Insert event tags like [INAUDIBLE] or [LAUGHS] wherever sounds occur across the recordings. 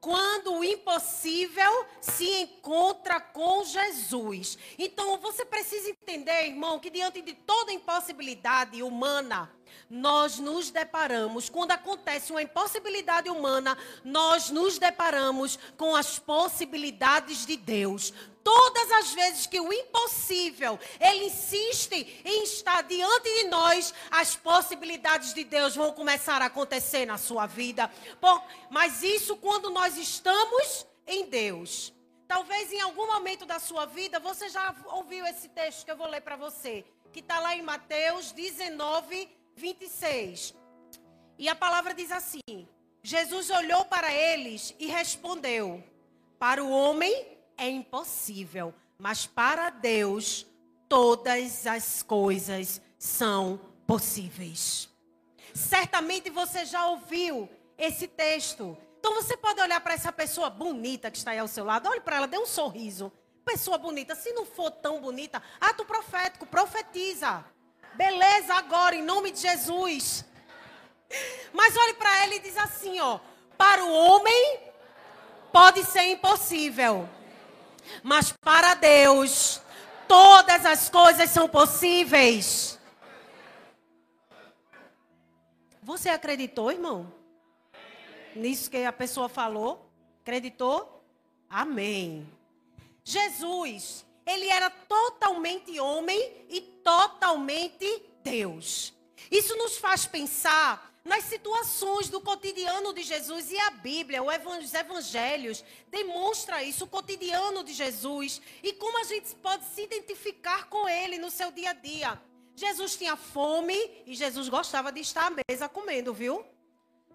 Quando o impossível se encontra com Jesus. Então você precisa entender, irmão, que diante de toda impossibilidade humana, nós nos deparamos, quando acontece uma impossibilidade humana, nós nos deparamos com as possibilidades de Deus. Todas as vezes que o impossível, ele insiste em estar diante de nós, as possibilidades de Deus vão começar a acontecer na sua vida. mas isso quando nós estamos em Deus. Talvez em algum momento da sua vida você já ouviu esse texto que eu vou ler para você, que está lá em Mateus 19, 26. E a palavra diz assim: Jesus olhou para eles e respondeu: Para o homem é impossível, mas para Deus todas as coisas são possíveis. Certamente você já ouviu esse texto. Então você pode olhar para essa pessoa bonita que está aí ao seu lado, olhe para ela, dê um sorriso. Pessoa bonita, se não for tão bonita, ato profético, profetiza. Beleza agora, em nome de Jesus. Mas olhe para ela e diz assim, ó: Para o homem pode ser impossível, mas para Deus todas as coisas são possíveis. Você acreditou, irmão? Nisso que a pessoa falou? Acreditou? Amém. Jesus, ele era totalmente homem e totalmente Deus. Isso nos faz pensar nas situações do cotidiano de Jesus e a Bíblia, os evangelhos demonstra isso, o cotidiano de Jesus e como a gente pode se identificar com ele no seu dia a dia. Jesus tinha fome e Jesus gostava de estar à mesa comendo, viu?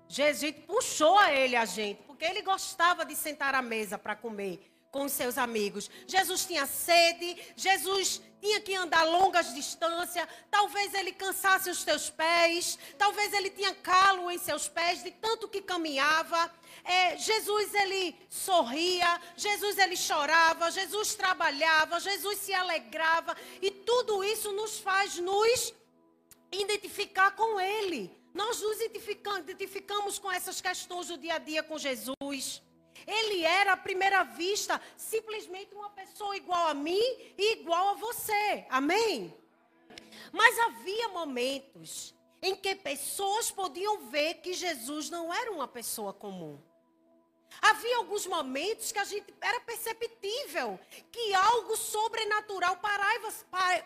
Jesus puxou a ele a gente, porque ele gostava de sentar à mesa para comer com seus amigos. Jesus tinha sede, Jesus tinha que andar longas distâncias, talvez ele cansasse os seus pés, talvez ele tinha calo em seus pés de tanto que caminhava. É, Jesus ele sorria, Jesus ele chorava, Jesus trabalhava, Jesus se alegrava e tudo isso nos faz nos identificar com ele. Nós nos identificamos com essas questões do dia a dia com Jesus. Ele era, à primeira vista, simplesmente uma pessoa igual a mim e igual a você. Amém? Mas havia momentos em que pessoas podiam ver que Jesus não era uma pessoa comum. Havia alguns momentos que a gente era perceptível que algo sobrenatural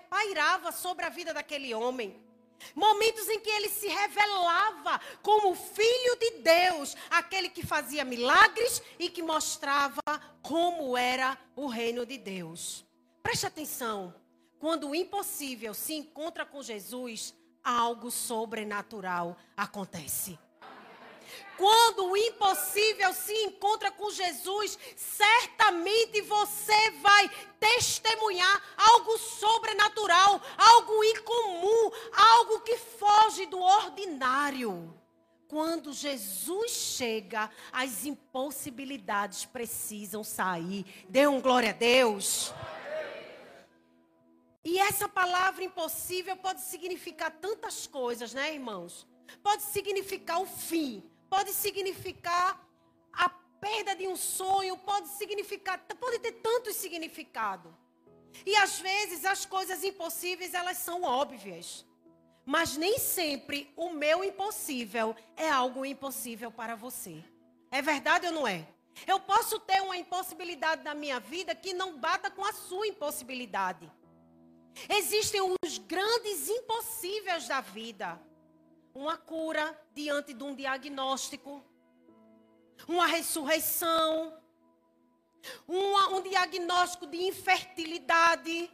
pairava sobre a vida daquele homem. Momentos em que ele se revelava como filho de Deus, aquele que fazia milagres e que mostrava como era o reino de Deus. Preste atenção. Quando o impossível se encontra com Jesus, algo sobrenatural acontece. Quando o impossível se encontra com Jesus, certamente você vai testemunhar algo sobrenatural, algo incomum, algo que foge do ordinário. Quando Jesus chega, as impossibilidades precisam sair. Dê um glória a Deus. E essa palavra impossível pode significar tantas coisas, né, irmãos? Pode significar o fim, pode significar a perda de um sonho, pode significar, pode ter tantos significado. E às vezes as coisas impossíveis, elas são óbvias. Mas nem sempre o meu impossível é algo impossível para você. É verdade ou não é? Eu posso ter uma impossibilidade na minha vida que não bata com a sua impossibilidade. Existem os grandes impossíveis da vida uma cura diante de um diagnóstico, uma ressurreição, uma, um diagnóstico de infertilidade.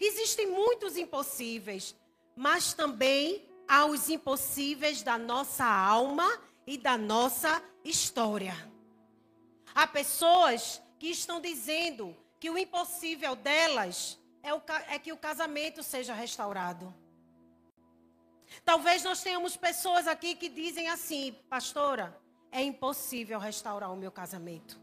Existem muitos impossíveis, mas também há os impossíveis da nossa alma e da nossa história. Há pessoas que estão dizendo que o impossível delas é, o, é que o casamento seja restaurado. Talvez nós tenhamos pessoas aqui que dizem assim, pastora, é impossível restaurar o meu casamento.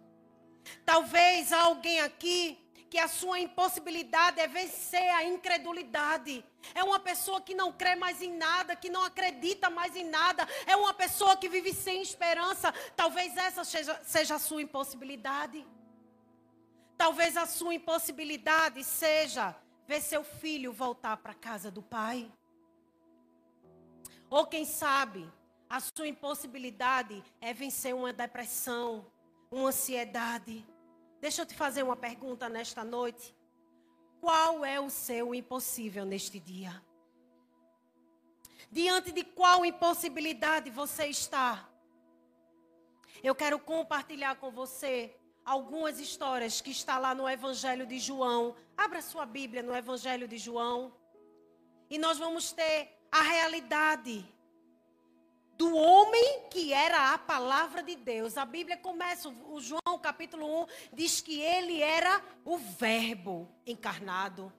Talvez há alguém aqui que a sua impossibilidade é vencer a incredulidade. É uma pessoa que não crê mais em nada, que não acredita mais em nada. É uma pessoa que vive sem esperança. Talvez essa seja, seja a sua impossibilidade. Talvez a sua impossibilidade seja ver seu filho voltar para a casa do pai. Ou quem sabe, a sua impossibilidade é vencer uma depressão, uma ansiedade. Deixa eu te fazer uma pergunta nesta noite. Qual é o seu impossível neste dia? Diante de qual impossibilidade você está? Eu quero compartilhar com você algumas histórias que está lá no Evangelho de João. Abra sua Bíblia no Evangelho de João. E nós vamos ter a realidade do homem que era a palavra de Deus. A Bíblia começa, o João capítulo 1 diz que ele era o verbo encarnado.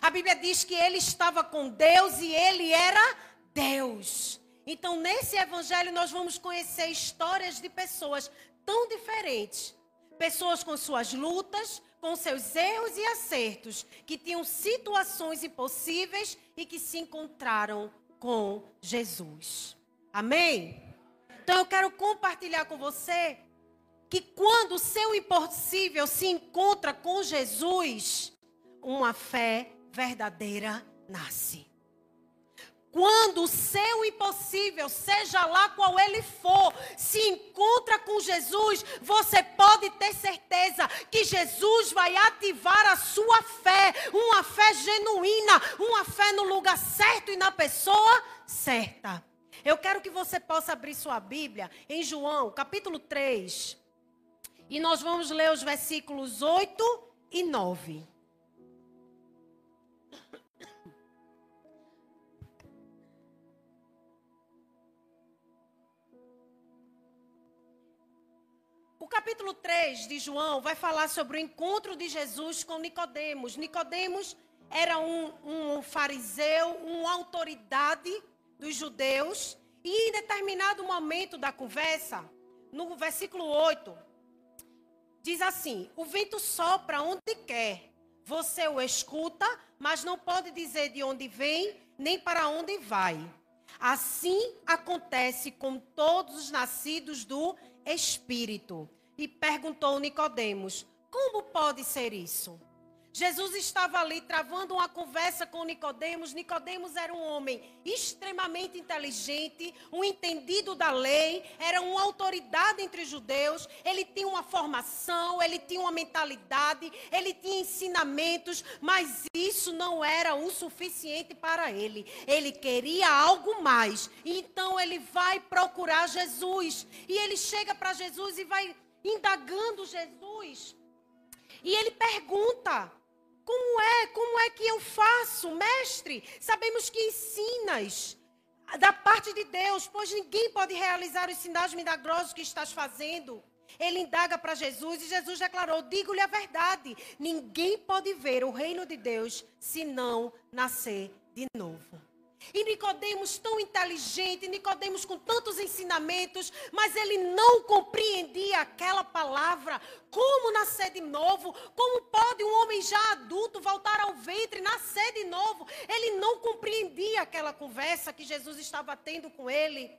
A Bíblia diz que ele estava com Deus e ele era Deus. Então, nesse evangelho nós vamos conhecer histórias de pessoas tão diferentes, pessoas com suas lutas, com seus erros e acertos, que tinham situações impossíveis e que se encontraram com Jesus. Amém? Então eu quero compartilhar com você que quando o seu impossível se encontra com Jesus, uma fé verdadeira nasce. Quando o seu impossível, seja lá qual ele for, se encontra com Jesus, você pode ter certeza que Jesus vai ativar a sua fé, uma fé genuína, uma fé no lugar certo e na pessoa certa. Eu quero que você possa abrir sua Bíblia em João, capítulo 3. E nós vamos ler os versículos 8 e 9. Capítulo 3 de João vai falar sobre o encontro de Jesus com Nicodemos. Nicodemos era um, um fariseu, uma autoridade dos judeus. E em determinado momento da conversa, no versículo 8, diz assim: O vento sopra onde quer, você o escuta, mas não pode dizer de onde vem, nem para onde vai. Assim acontece com todos os nascidos do Espírito. E perguntou Nicodemos: Como pode ser isso? Jesus estava ali travando uma conversa com Nicodemos. Nicodemos era um homem extremamente inteligente, um entendido da lei, era uma autoridade entre os judeus. Ele tinha uma formação, ele tinha uma mentalidade, ele tinha ensinamentos, mas isso não era o suficiente para ele. Ele queria algo mais. Então ele vai procurar Jesus e ele chega para Jesus e vai indagando Jesus. E ele pergunta: como é? Como é que eu faço, mestre? Sabemos que ensinas da parte de Deus, pois ninguém pode realizar os sinais milagrosos que estás fazendo. Ele indaga para Jesus e Jesus declarou: Digo-lhe a verdade, ninguém pode ver o reino de Deus se não nascer de novo. E Nicodemos tão inteligente, Nicodemos com tantos ensinamentos, mas ele não compreendia aquela palavra. Como nascer de novo? Como pode um homem já adulto voltar ao ventre, nascer de novo? Ele não compreendia aquela conversa que Jesus estava tendo com ele.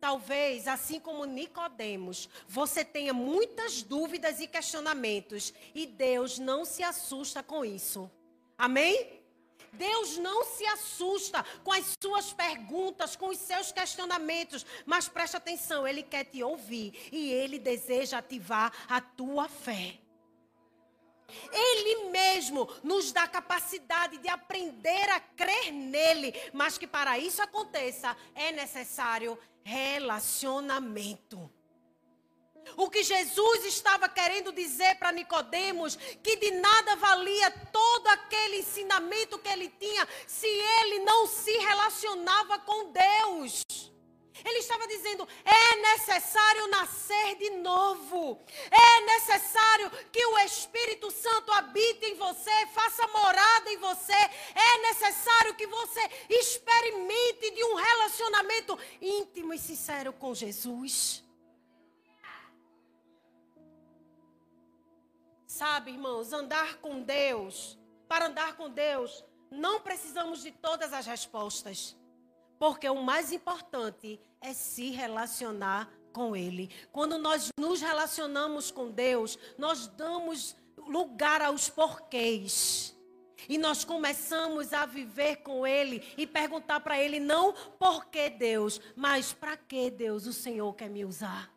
Talvez, assim como Nicodemos, você tenha muitas dúvidas e questionamentos, e Deus não se assusta com isso. Amém? Deus não se assusta com as suas perguntas, com os seus questionamentos, mas preste atenção, Ele quer te ouvir e Ele deseja ativar a tua fé. Ele mesmo nos dá capacidade de aprender a crer nele, mas que para isso aconteça é necessário relacionamento. O que Jesus estava querendo dizer para Nicodemos, que de nada valia todo aquele ensinamento que ele tinha se ele não se relacionava com Deus. Ele estava dizendo: é necessário nascer de novo. É necessário que o Espírito Santo habite em você, faça morada em você. É necessário que você experimente de um relacionamento íntimo e sincero com Jesus. Sabe, irmãos, andar com Deus, para andar com Deus, não precisamos de todas as respostas. Porque o mais importante é se relacionar com Ele. Quando nós nos relacionamos com Deus, nós damos lugar aos porquês. E nós começamos a viver com Ele e perguntar para Ele não por que Deus, mas para que Deus o Senhor quer me usar.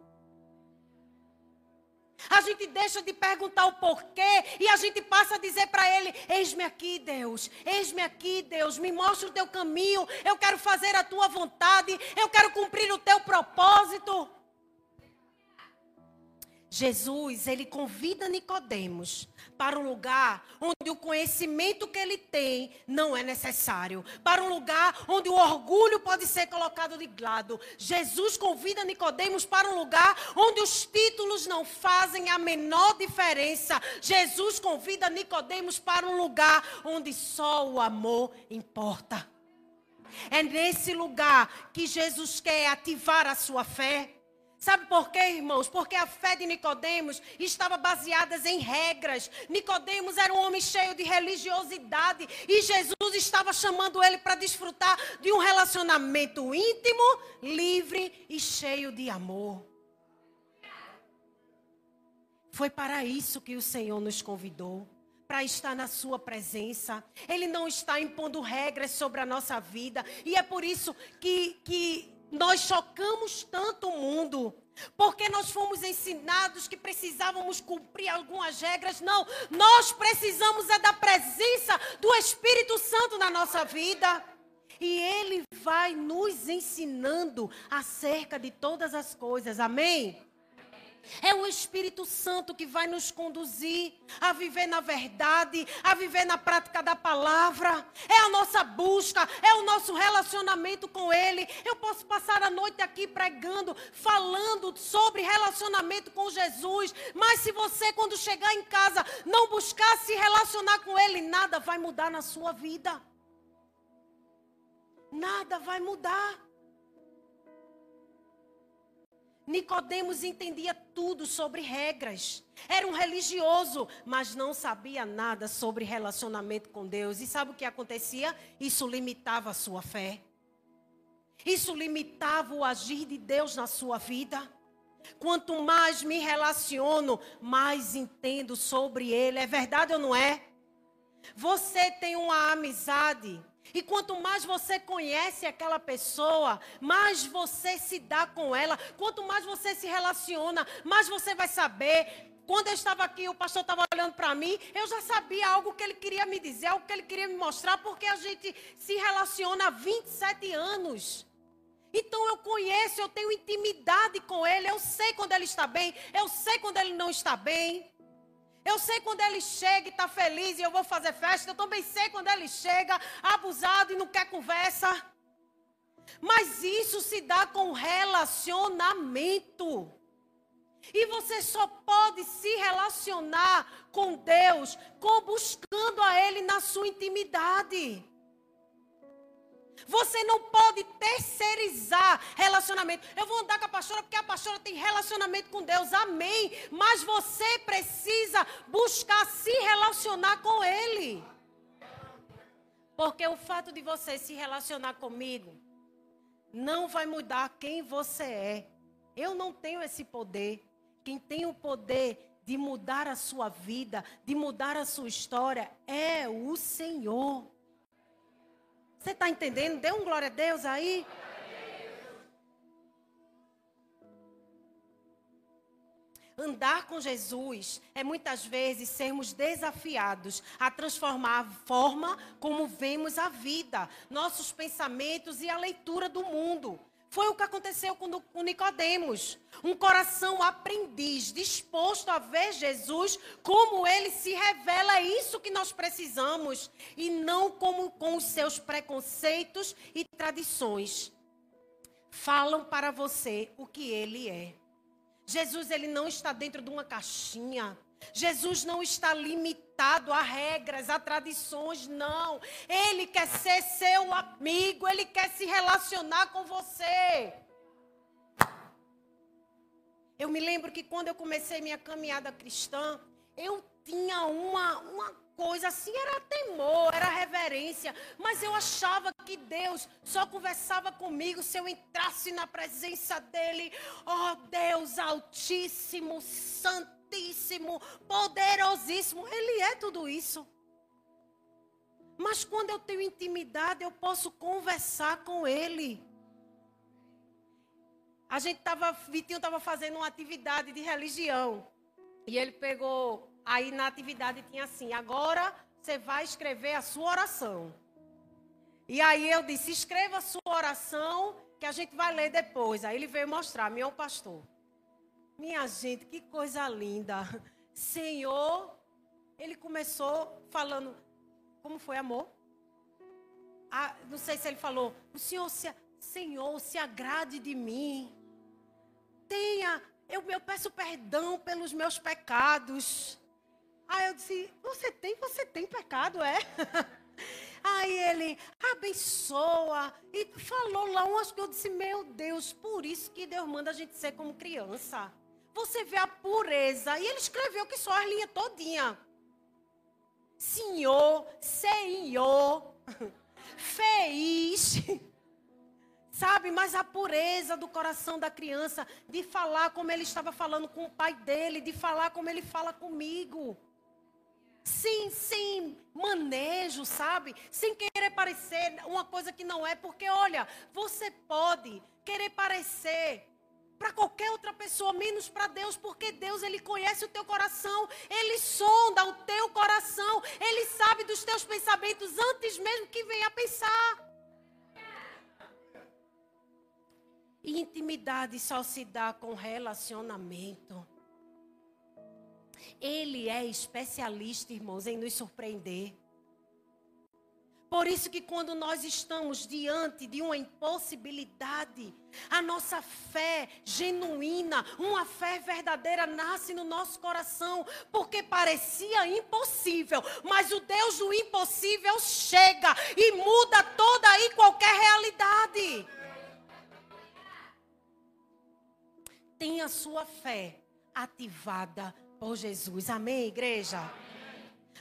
A gente deixa de perguntar o porquê e a gente passa a dizer para Ele: Eis-me aqui, Deus, eis-me aqui, Deus, me mostra o teu caminho, eu quero fazer a tua vontade, eu quero cumprir o teu propósito. Jesus, ele convida Nicodemos para um lugar onde o conhecimento que ele tem não é necessário, para um lugar onde o orgulho pode ser colocado de lado. Jesus convida Nicodemos para um lugar onde os títulos não fazem a menor diferença. Jesus convida Nicodemos para um lugar onde só o amor importa. É nesse lugar que Jesus quer ativar a sua fé. Sabe por quê, irmãos? Porque a fé de Nicodemos estava baseada em regras. Nicodemos era um homem cheio de religiosidade e Jesus estava chamando ele para desfrutar de um relacionamento íntimo, livre e cheio de amor. Foi para isso que o Senhor nos convidou para estar na sua presença. Ele não está impondo regras sobre a nossa vida. E é por isso que, que nós chocamos tanto o mundo. Porque nós fomos ensinados que precisávamos cumprir algumas regras. Não, nós precisamos é da presença do Espírito Santo na nossa vida. E Ele vai nos ensinando acerca de todas as coisas. Amém? É o Espírito Santo que vai nos conduzir a viver na verdade, a viver na prática da palavra. É a nossa busca, é o nosso relacionamento com Ele. Eu posso passar a noite aqui pregando, falando sobre relacionamento com Jesus, mas se você, quando chegar em casa, não buscar se relacionar com Ele, nada vai mudar na sua vida. Nada vai mudar. Nicodemos entendia tudo sobre regras. Era um religioso, mas não sabia nada sobre relacionamento com Deus. E sabe o que acontecia? Isso limitava a sua fé. Isso limitava o agir de Deus na sua vida. Quanto mais me relaciono, mais entendo sobre Ele. É verdade ou não é? Você tem uma amizade e quanto mais você conhece aquela pessoa, mais você se dá com ela. Quanto mais você se relaciona, mais você vai saber. Quando eu estava aqui, o pastor estava olhando para mim, eu já sabia algo que ele queria me dizer, algo que ele queria me mostrar, porque a gente se relaciona há 27 anos. Então eu conheço, eu tenho intimidade com ele, eu sei quando ele está bem, eu sei quando ele não está bem. Eu sei quando ele chega e está feliz e eu vou fazer festa. Eu também sei quando ele chega abusado e não quer conversa. Mas isso se dá com relacionamento. E você só pode se relacionar com Deus com buscando a Ele na sua intimidade. Você não pode terceirizar relacionamento. Eu vou andar com a pastora porque a pastora tem relacionamento com Deus. Amém. Mas você precisa buscar se relacionar com Ele. Porque o fato de você se relacionar comigo não vai mudar quem você é. Eu não tenho esse poder. Quem tem o poder de mudar a sua vida, de mudar a sua história, é o Senhor. Você está entendendo? Dê um glória a Deus aí. Andar com Jesus é muitas vezes sermos desafiados a transformar a forma como vemos a vida, nossos pensamentos e a leitura do mundo. Foi o que aconteceu com, com Nicodemos. Um coração aprendiz, disposto a ver Jesus como ele se revela. É isso que nós precisamos. E não como com os seus preconceitos e tradições. Falam para você o que ele é. Jesus ele não está dentro de uma caixinha. Jesus não está limitado a regras, a tradições, não. Ele quer ser seu amigo, ele quer se relacionar com você. Eu me lembro que quando eu comecei minha caminhada cristã, eu tinha uma, uma coisa assim, era temor, era reverência. Mas eu achava que Deus só conversava comigo se eu entrasse na presença dEle. Oh, Deus Altíssimo, Santíssimo, Poderosíssimo. Ele é tudo isso. Mas quando eu tenho intimidade, eu posso conversar com Ele. A gente estava, Vitinho estava fazendo uma atividade de religião. E ele pegou, aí na atividade tinha assim: agora você vai escrever a sua oração. E aí eu disse: escreva a sua oração, que a gente vai ler depois. Aí ele veio mostrar, meu pastor. Minha gente, que coisa linda. Senhor, ele começou falando, como foi, amor? Ah, não sei se ele falou, o Senhor se, Senhor, se agrade de mim. Tenha eu, eu peço perdão pelos meus pecados. Aí eu disse, você tem, você tem pecado, é? [LAUGHS] Aí ele abençoa e falou lá umas coisas. Eu disse, meu Deus, por isso que Deus manda a gente ser como criança. Você vê a pureza. E ele escreveu que só as linhas todinha. Senhor, Senhor, [LAUGHS] fez. Sabe, mas a pureza do coração da criança, de falar como ele estava falando com o pai dele, de falar como ele fala comigo. Sim, sem manejo, sabe? Sem querer parecer uma coisa que não é, porque olha, você pode querer parecer para qualquer outra pessoa, menos para Deus, porque Deus ele conhece o teu coração, ele sonda o teu coração, ele sabe dos teus pensamentos antes mesmo que venha pensar. Intimidade só se dá com relacionamento. Ele é especialista, irmãos, em nos surpreender. Por isso que quando nós estamos diante de uma impossibilidade, a nossa fé genuína, uma fé verdadeira nasce no nosso coração, porque parecia impossível, mas o Deus do impossível chega e muda toda e qualquer realidade. tenha sua fé ativada por Jesus. Amém, igreja?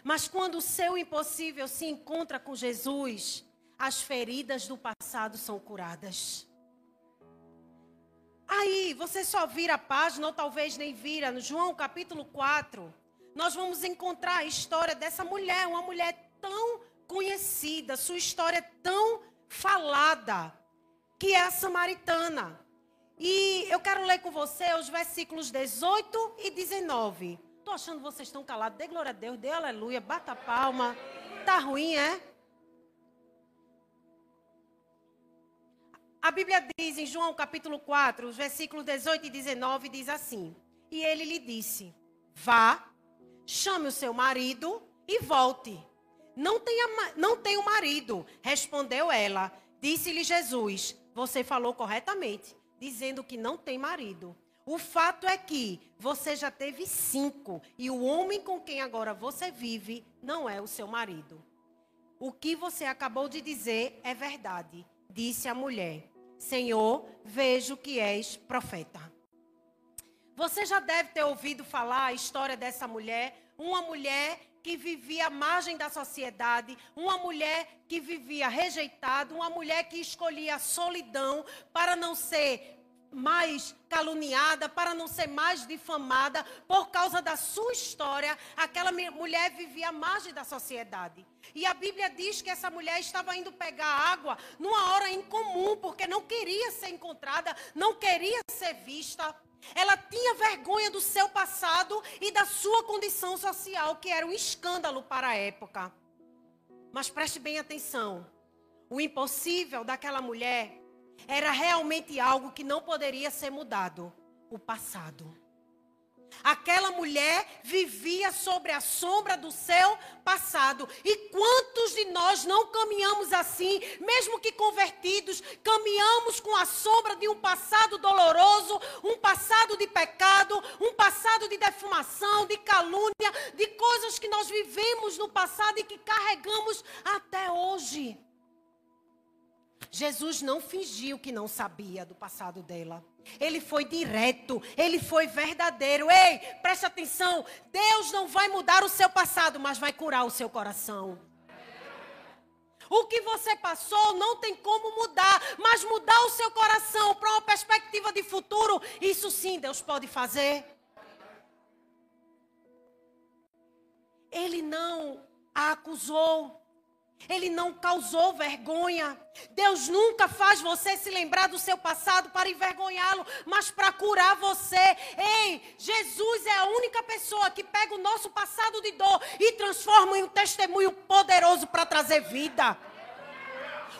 Mas quando o seu impossível se encontra com Jesus, as feridas do passado são curadas. Aí, você só vira a página, ou talvez nem vira, no João capítulo 4, nós vamos encontrar a história dessa mulher, uma mulher tão conhecida, sua história tão falada, que é a samaritana. E eu quero ler com você os versículos 18 e 19. Estou achando vocês estão calados. Dê glória a Deus, dê aleluia, bata a palma. Tá ruim, é? A Bíblia diz em João capítulo 4, os versículos 18 e 19, diz assim: E ele lhe disse: Vá, chame o seu marido e volte. Não, tenha, não tenho marido, respondeu ela. Disse-lhe Jesus: Você falou corretamente dizendo que não tem marido. O fato é que você já teve cinco e o homem com quem agora você vive não é o seu marido. O que você acabou de dizer é verdade, disse a mulher. Senhor, vejo que és profeta. Você já deve ter ouvido falar a história dessa mulher, uma mulher que vivia à margem da sociedade, uma mulher que vivia rejeitada, uma mulher que escolhia a solidão para não ser mais caluniada, para não ser mais difamada por causa da sua história, aquela mulher vivia à margem da sociedade. E a Bíblia diz que essa mulher estava indo pegar água numa hora incomum, porque não queria ser encontrada, não queria ser vista. Ela tinha vergonha do seu passado e da sua condição social, que era um escândalo para a época. Mas preste bem atenção: o impossível daquela mulher era realmente algo que não poderia ser mudado o passado. Aquela mulher vivia sobre a sombra do seu passado. E quantos de nós não caminhamos assim, mesmo que convertidos, caminhamos com a sombra de um passado doloroso, um passado de pecado, um passado de defumação, de calúnia, de coisas que nós vivemos no passado e que carregamos até hoje. Jesus não fingiu que não sabia do passado dela. Ele foi direto, ele foi verdadeiro. Ei, preste atenção: Deus não vai mudar o seu passado, mas vai curar o seu coração. O que você passou não tem como mudar, mas mudar o seu coração para uma perspectiva de futuro, isso sim Deus pode fazer. Ele não a acusou. Ele não causou vergonha. Deus nunca faz você se lembrar do seu passado para envergonhá-lo, mas para curar você. Ei, Jesus é a única pessoa que pega o nosso passado de dor e transforma em um testemunho poderoso para trazer vida.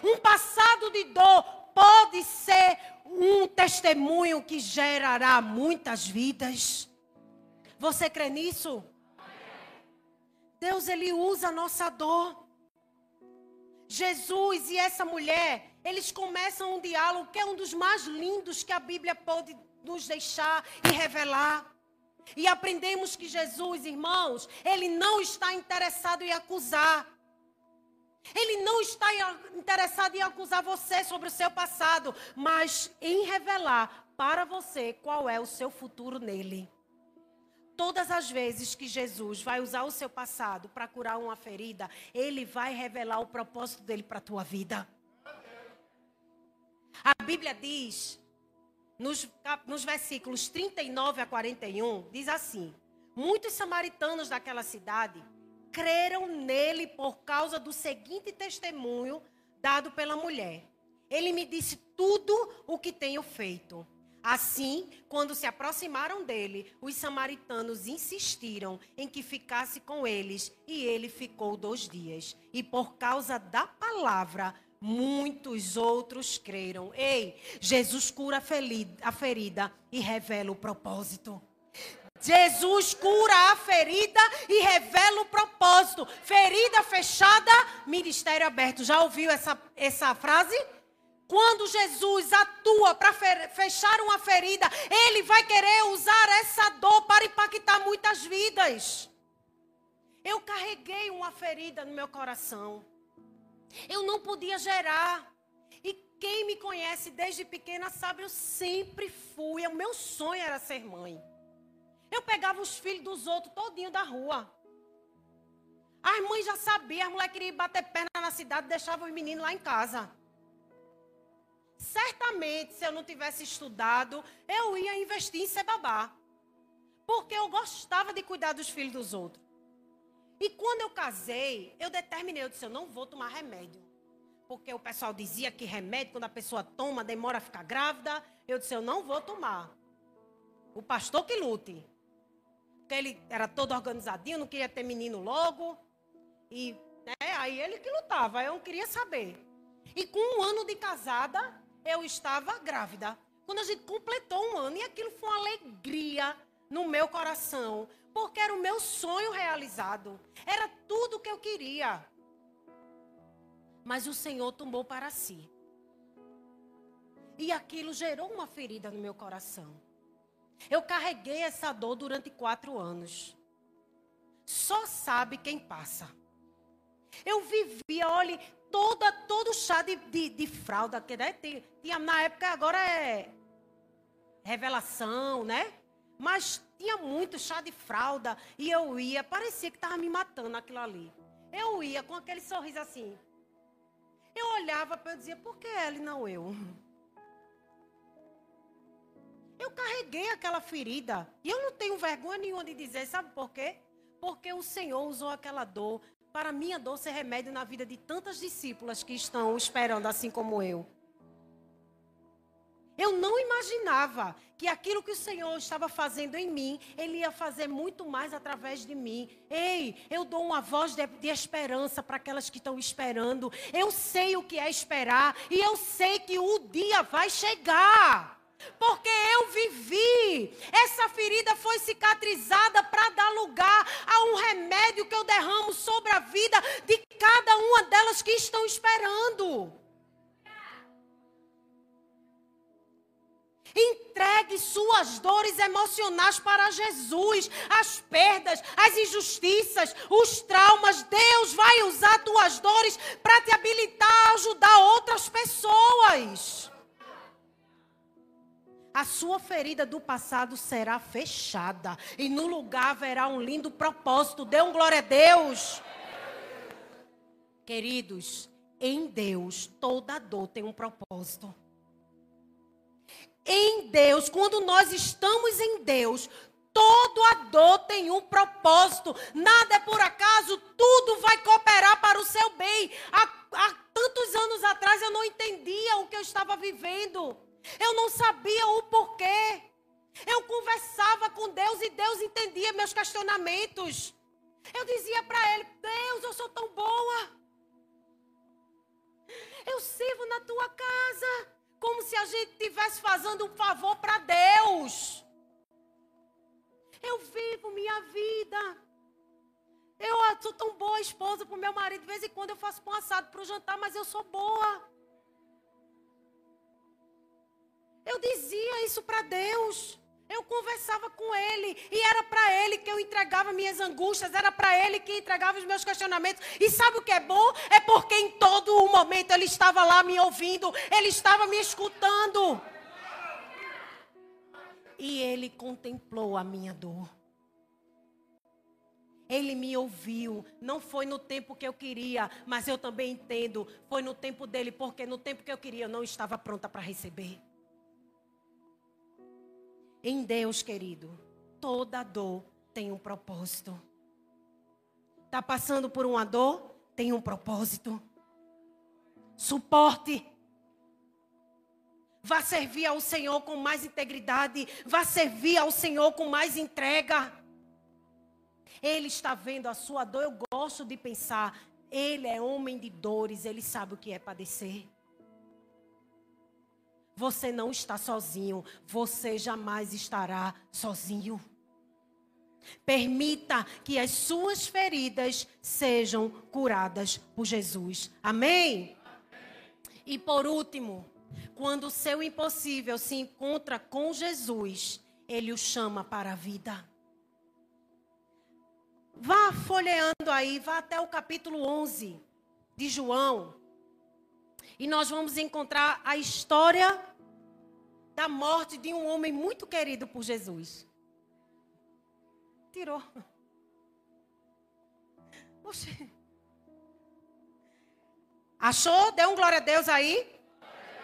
Um passado de dor pode ser um testemunho que gerará muitas vidas. Você crê nisso? Deus ele usa a nossa dor Jesus e essa mulher, eles começam um diálogo que é um dos mais lindos que a Bíblia pode nos deixar e revelar. E aprendemos que Jesus, irmãos, ele não está interessado em acusar. Ele não está interessado em acusar você sobre o seu passado, mas em revelar para você qual é o seu futuro nele. Todas as vezes que Jesus vai usar o seu passado para curar uma ferida, ele vai revelar o propósito dele para a tua vida. A Bíblia diz, nos, nos versículos 39 a 41, diz assim: Muitos samaritanos daquela cidade creram nele por causa do seguinte testemunho dado pela mulher. Ele me disse tudo o que tenho feito. Assim, quando se aproximaram dele, os samaritanos insistiram em que ficasse com eles, e ele ficou dois dias. E por causa da palavra, muitos outros creram. Ei, Jesus cura a ferida e revela o propósito. Jesus cura a ferida e revela o propósito. Ferida fechada, ministério aberto. Já ouviu essa, essa frase? Quando Jesus atua para fechar uma ferida, ele vai querer usar essa dor para impactar muitas vidas. Eu carreguei uma ferida no meu coração. Eu não podia gerar. E quem me conhece desde pequena sabe, eu sempre fui. O meu sonho era ser mãe. Eu pegava os filhos dos outros todinho da rua. As mães já sabiam, as mulheres queriam bater perna na cidade, deixavam os meninos lá em casa. Certamente, se eu não tivesse estudado, eu ia investir em ser babá. Porque eu gostava de cuidar dos filhos dos outros. E quando eu casei, eu determinei, eu disse, eu não vou tomar remédio. Porque o pessoal dizia que remédio, quando a pessoa toma, demora a ficar grávida. Eu disse, eu não vou tomar. O pastor que lute. Porque ele era todo organizadinho, não queria ter menino logo. E né, aí ele que lutava, eu não queria saber. E com um ano de casada, eu estava grávida. Quando a gente completou um ano, e aquilo foi uma alegria no meu coração, porque era o meu sonho realizado. Era tudo o que eu queria. Mas o Senhor tomou para si. E aquilo gerou uma ferida no meu coração. Eu carreguei essa dor durante quatro anos. Só sabe quem passa. Eu vivia, olhe, toda, todo chá de, de, de fralda, que né, tinha, na época agora é revelação, né? Mas tinha muito chá de fralda e eu ia, parecia que estava me matando aquilo ali. Eu ia com aquele sorriso assim. Eu olhava para eu dizia, por que ela e não eu? [LAUGHS] Eu carreguei aquela ferida. E eu não tenho vergonha nenhuma de dizer, sabe por quê? Porque o Senhor usou aquela dor para minha dor ser remédio na vida de tantas discípulas que estão esperando assim como eu. Eu não imaginava que aquilo que o Senhor estava fazendo em mim, Ele ia fazer muito mais através de mim. Ei, eu dou uma voz de, de, esperança para aquelas que estão esperando. Eu sei o que é esperar e eu sei que o dia vai chegar. Porque eu vivi. Essa ferida foi cicatrizada para dar lugar a um remédio que eu derramo sobre a vida de cada uma delas que estão esperando. Entregue suas dores emocionais para Jesus, as perdas, as injustiças, os traumas. Deus vai usar tuas dores para te habilitar a ajudar outras pessoas. A sua ferida do passado será fechada e no lugar haverá um lindo propósito. Dê um glória a Deus. Queridos, em Deus toda dor tem um propósito em Deus, quando nós estamos em Deus, todo a dor tem um propósito. Nada é por acaso, tudo vai cooperar para o seu bem. Há, há tantos anos atrás eu não entendia o que eu estava vivendo. Eu não sabia o porquê. Eu conversava com Deus e Deus entendia meus questionamentos. Eu dizia para Ele: Deus, eu sou tão boa. Eu sirvo na tua casa como se a gente estivesse fazendo um favor para Deus. Eu vivo minha vida. Eu sou tão boa esposa para o meu marido. De vez em quando eu faço pão assado para o jantar, mas eu sou boa. Eu dizia isso para Deus. Eu conversava com ele e era para ele que eu entregava minhas angústias, era para ele que entregava os meus questionamentos. E sabe o que é bom? É porque em todo o momento ele estava lá me ouvindo, ele estava me escutando. E ele contemplou a minha dor. Ele me ouviu. Não foi no tempo que eu queria, mas eu também entendo. Foi no tempo dele, porque no tempo que eu queria eu não estava pronta para receber. Em Deus, querido, toda dor tem um propósito. Está passando por uma dor? Tem um propósito. Suporte. Vá servir ao Senhor com mais integridade. Vá servir ao Senhor com mais entrega. Ele está vendo a sua dor. Eu gosto de pensar. Ele é homem de dores. Ele sabe o que é padecer. Você não está sozinho. Você jamais estará sozinho. Permita que as suas feridas sejam curadas por Jesus. Amém? E por último, quando o seu impossível se encontra com Jesus, ele o chama para a vida. Vá folheando aí, vá até o capítulo 11 de João. E nós vamos encontrar a história da morte de um homem muito querido por Jesus. Tirou. Oxê. Achou? Deu um glória a Deus aí?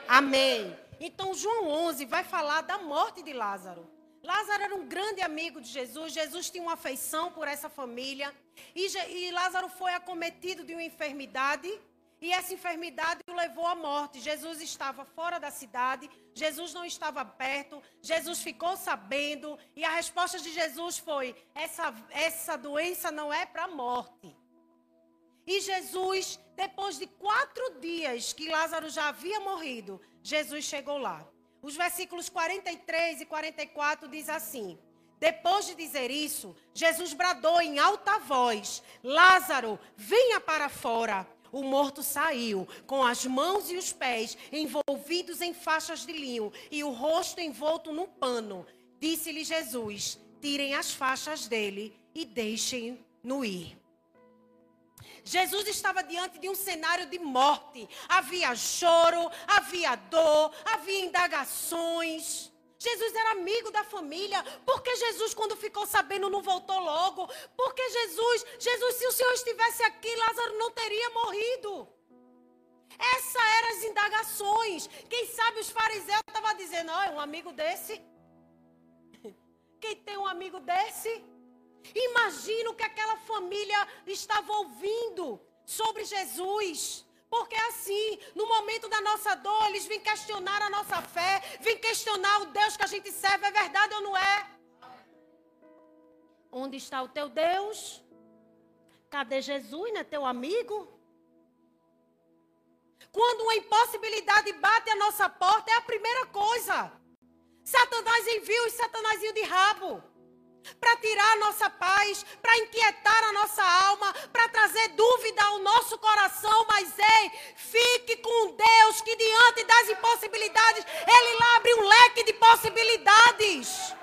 Amém. Então, João 11 vai falar da morte de Lázaro. Lázaro era um grande amigo de Jesus. Jesus tinha uma afeição por essa família. E, e Lázaro foi acometido de uma enfermidade e essa enfermidade o levou à morte. Jesus estava fora da cidade, Jesus não estava perto, Jesus ficou sabendo, e a resposta de Jesus foi: essa, essa doença não é para a morte. E Jesus, depois de quatro dias que Lázaro já havia morrido, Jesus chegou lá. Os versículos 43 e 44 diz assim: Depois de dizer isso, Jesus bradou em alta voz: Lázaro, venha para fora o morto saiu, com as mãos e os pés envolvidos em faixas de linho e o rosto envolto num pano. Disse-lhe Jesus: Tirem as faixas dele e deixem-no ir. Jesus estava diante de um cenário de morte. Havia choro, havia dor, havia indagações. Jesus era amigo da família. Porque Jesus, quando ficou sabendo, não voltou logo? Porque Jesus, Jesus, se o Senhor estivesse aqui, Lázaro não teria morrido. Essas eram as indagações. Quem sabe os fariseus estavam dizendo: olha, um amigo desse. [LAUGHS] Quem tem um amigo desse? Imagina o que aquela família estava ouvindo sobre Jesus. Porque assim, no momento da nossa dor, eles vêm questionar a nossa fé, vêm questionar o Deus que a gente serve, é verdade ou não é? Onde está o teu Deus? Cadê Jesus, né? Teu amigo? Quando uma impossibilidade bate a nossa porta, é a primeira coisa. Satanás envia os satanazinhos de rabo. para tirar a nossa paz, para inquietar a nossa alma, para trazer dúvida ao nosso coração. Mas ei, fique com Deus, que diante das impossibilidades, Ele abre um leque de possibilidades.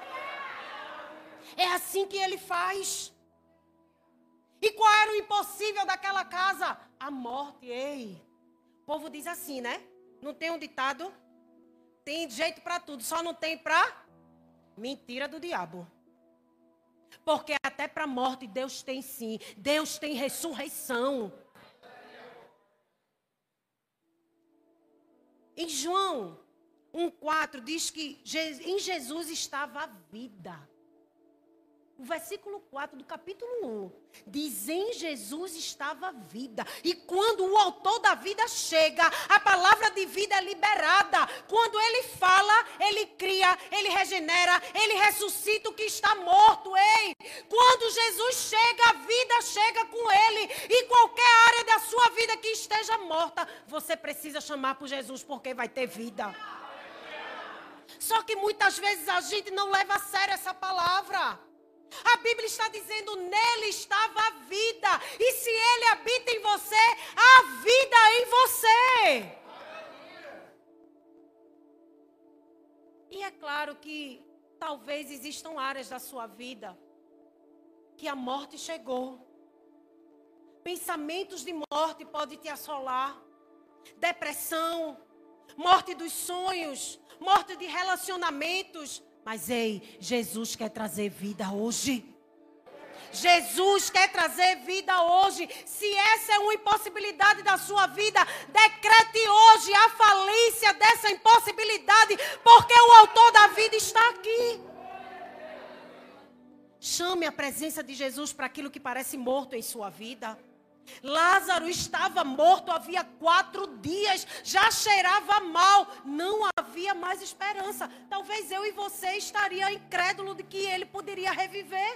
É assim que Ele faz. E qual era o impossível daquela casa? A morte, ei. O povo diz assim, né? Não tem um ditado? Tem jeito para tudo, só não tem para mentira do diabo. Porque até para a morte Deus tem sim. Deus tem ressurreição. Em João 1,4 diz que em Jesus estava a vida. O versículo 4 do capítulo 1 diz: Em Jesus estava a vida. E quando o autor da vida chega, a palavra de vida é liberada. Quando ele fala, ele cria, ele regenera, ele ressuscita o que está morto. Ei! Quando Jesus chega, a vida chega com ele. E qualquer área da sua vida que esteja morta, você precisa chamar por Jesus, porque vai ter vida. Só que muitas vezes a gente não leva a sério essa palavra. Bíblia está dizendo: nele estava a vida. E se ele habita em você, há vida em você. E é claro que talvez existam áreas da sua vida que a morte chegou. Pensamentos de morte podem te assolar. Depressão, morte dos sonhos, morte de relacionamentos, mas ei, Jesus quer trazer vida hoje. Jesus quer trazer vida hoje. Se essa é uma impossibilidade da sua vida, decrete hoje a falência dessa impossibilidade, porque o autor da vida está aqui. Chame a presença de Jesus para aquilo que parece morto em sua vida. Lázaro estava morto havia quatro dias, já cheirava mal, não havia mais esperança. Talvez eu e você estaria incrédulo de que ele poderia reviver.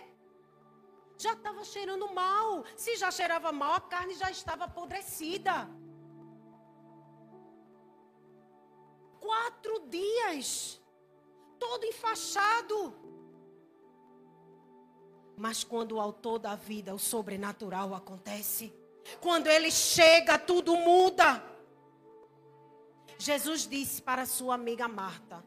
Já estava cheirando mal. Se já cheirava mal, a carne já estava apodrecida. Quatro dias, todo enfaixado. Mas quando o autor da vida, o sobrenatural acontece, quando ele chega, tudo muda. Jesus disse para sua amiga Marta,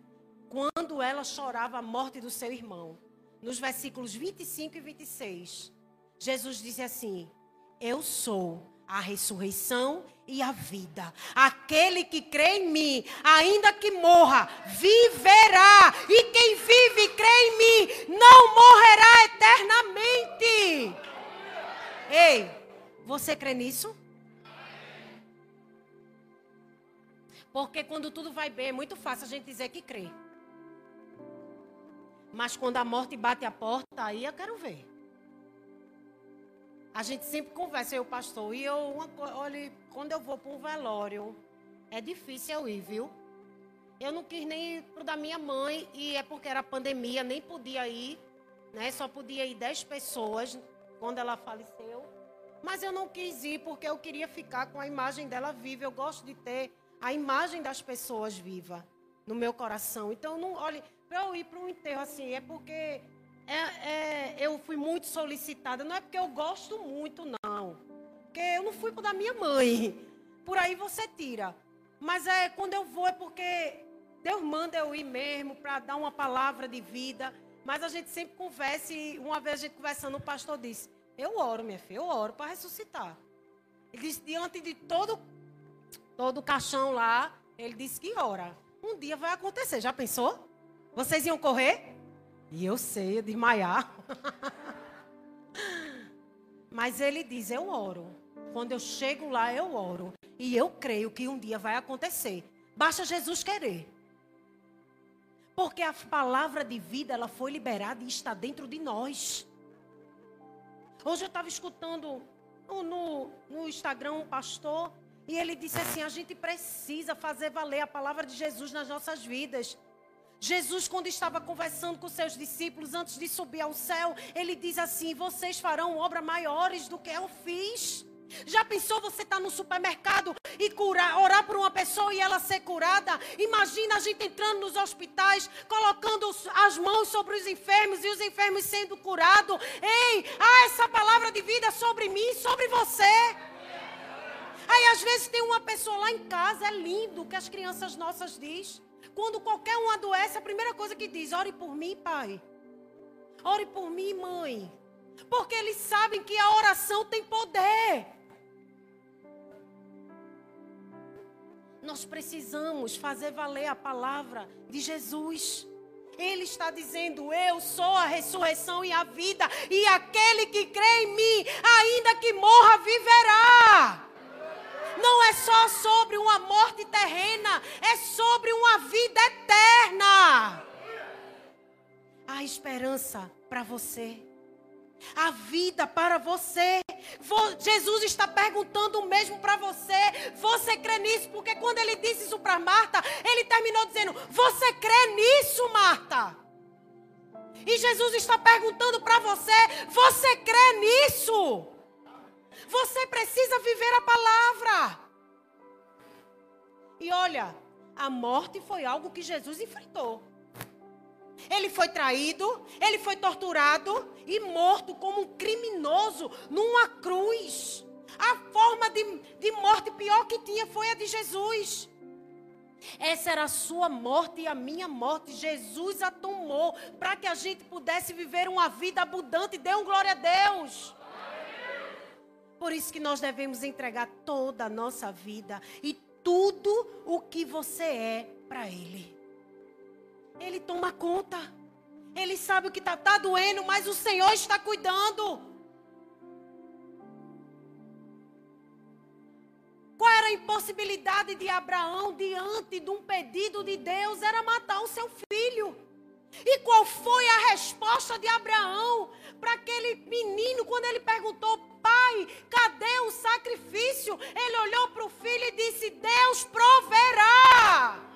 quando ela chorava a morte do seu irmão, nos versículos 25 e 26, Jesus disse assim: Eu sou a ressurreição e a vida. Aquele que crê em mim, ainda que morra, viverá. E quem vive e crê em mim, não morrerá eternamente. Ei, você crê nisso? Porque quando tudo vai bem, é muito fácil a gente dizer que crê. Mas quando a morte bate a porta, aí eu quero ver. A gente sempre conversa, eu, pastor, e eu, uma, olha, quando eu vou para um velório, é difícil eu ir, viu? Eu não quis nem ir pro da minha mãe, e é porque era pandemia, nem podia ir, né? Só podia ir 10 pessoas quando ela faleceu. Mas eu não quis ir porque eu queria ficar com a imagem dela viva. Eu gosto de ter a imagem das pessoas viva no meu coração. Então, não, olhe, para eu ir para um enterro assim, é porque é, é, eu fui muito solicitada. Não é porque eu gosto muito, não. Porque eu não fui para da minha mãe. Por aí você tira. Mas é quando eu vou é porque Deus manda eu ir mesmo para dar uma palavra de vida. Mas a gente sempre conversa e uma vez a gente conversando, o pastor disse: eu oro, minha filha, eu oro para ressuscitar. Ele disse, diante de todo, todo o caixão lá, ele disse que ora. Um dia vai acontecer, já pensou? Vocês iam correr? E eu sei, desmaiar. [LAUGHS] Mas ele diz, eu oro. Quando eu chego lá, eu oro. E eu creio que um dia vai acontecer. Basta Jesus querer. Porque a palavra de vida, ela foi liberada e está dentro de nós. Hoje eu estava escutando no, no Instagram um pastor e ele disse assim: a gente precisa fazer valer a palavra de Jesus nas nossas vidas. Jesus, quando estava conversando com seus discípulos antes de subir ao céu, ele diz assim: Vocês farão obras maiores do que eu fiz. Já pensou você estar tá no supermercado e curar, orar por uma pessoa e ela ser curada? Imagina a gente entrando nos hospitais, colocando as mãos sobre os enfermos e os enfermos sendo curados. Ei, há essa palavra de vida sobre mim, sobre você. Aí às vezes tem uma pessoa lá em casa, é lindo o que as crianças nossas diz. Quando qualquer um adoece, a primeira coisa que diz: ore por mim, pai. Ore por mim, mãe. Porque eles sabem que a oração tem poder. Nós precisamos fazer valer a palavra de Jesus. Ele está dizendo: Eu sou a ressurreição e a vida, e aquele que crê em mim, ainda que morra, viverá. Não é só sobre uma morte terrena, é sobre uma vida eterna. Há esperança para você a vida para você. Jesus está perguntando o mesmo para você. Você crê nisso? Porque quando ele disse isso para Marta, ele terminou dizendo: Você crê nisso, Marta? E Jesus está perguntando para você: Você crê nisso? Você precisa viver a palavra. E olha, a morte foi algo que Jesus enfrentou. Ele foi traído, ele foi torturado e morto como um criminoso numa cruz. A forma de, de morte pior que tinha foi a de Jesus. Essa era a sua morte e a minha morte. Jesus a tomou para que a gente pudesse viver uma vida abundante. Dê um glória a Deus. Por isso que nós devemos entregar toda a nossa vida e tudo o que você é para Ele. Ele toma conta. Ele sabe o que está tá doendo, mas o Senhor está cuidando. Qual era a impossibilidade de Abraão diante de um pedido de Deus? Era matar o seu filho. E qual foi a resposta de Abraão para aquele menino quando ele perguntou: Pai, cadê o sacrifício? Ele olhou para o filho e disse: Deus proverá.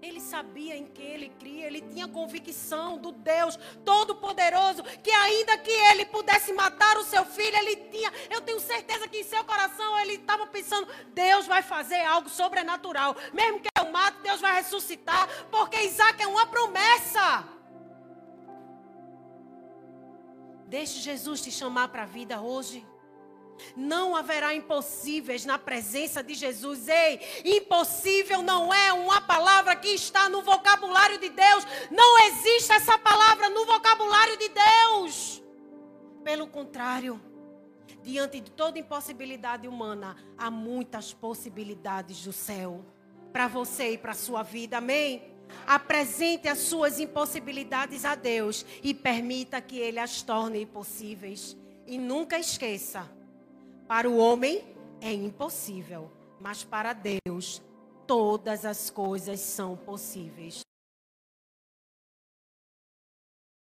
Ele sabia em que ele cria, ele tinha convicção do Deus Todo-Poderoso, que ainda que ele pudesse matar o seu filho, ele tinha, eu tenho certeza que em seu coração ele estava pensando: Deus vai fazer algo sobrenatural, mesmo que eu mate, Deus vai ressuscitar, porque Isaac é uma promessa. Deixe Jesus te chamar para a vida hoje. Não haverá impossíveis na presença de Jesus. Ei, impossível não é uma palavra que está no vocabulário de Deus. Não existe essa palavra no vocabulário de Deus. Pelo contrário, diante de toda impossibilidade humana, há muitas possibilidades do céu para você e para a sua vida. Amém? Apresente as suas impossibilidades a Deus e permita que Ele as torne possíveis. E nunca esqueça para o homem é impossível, mas para Deus todas as coisas são possíveis.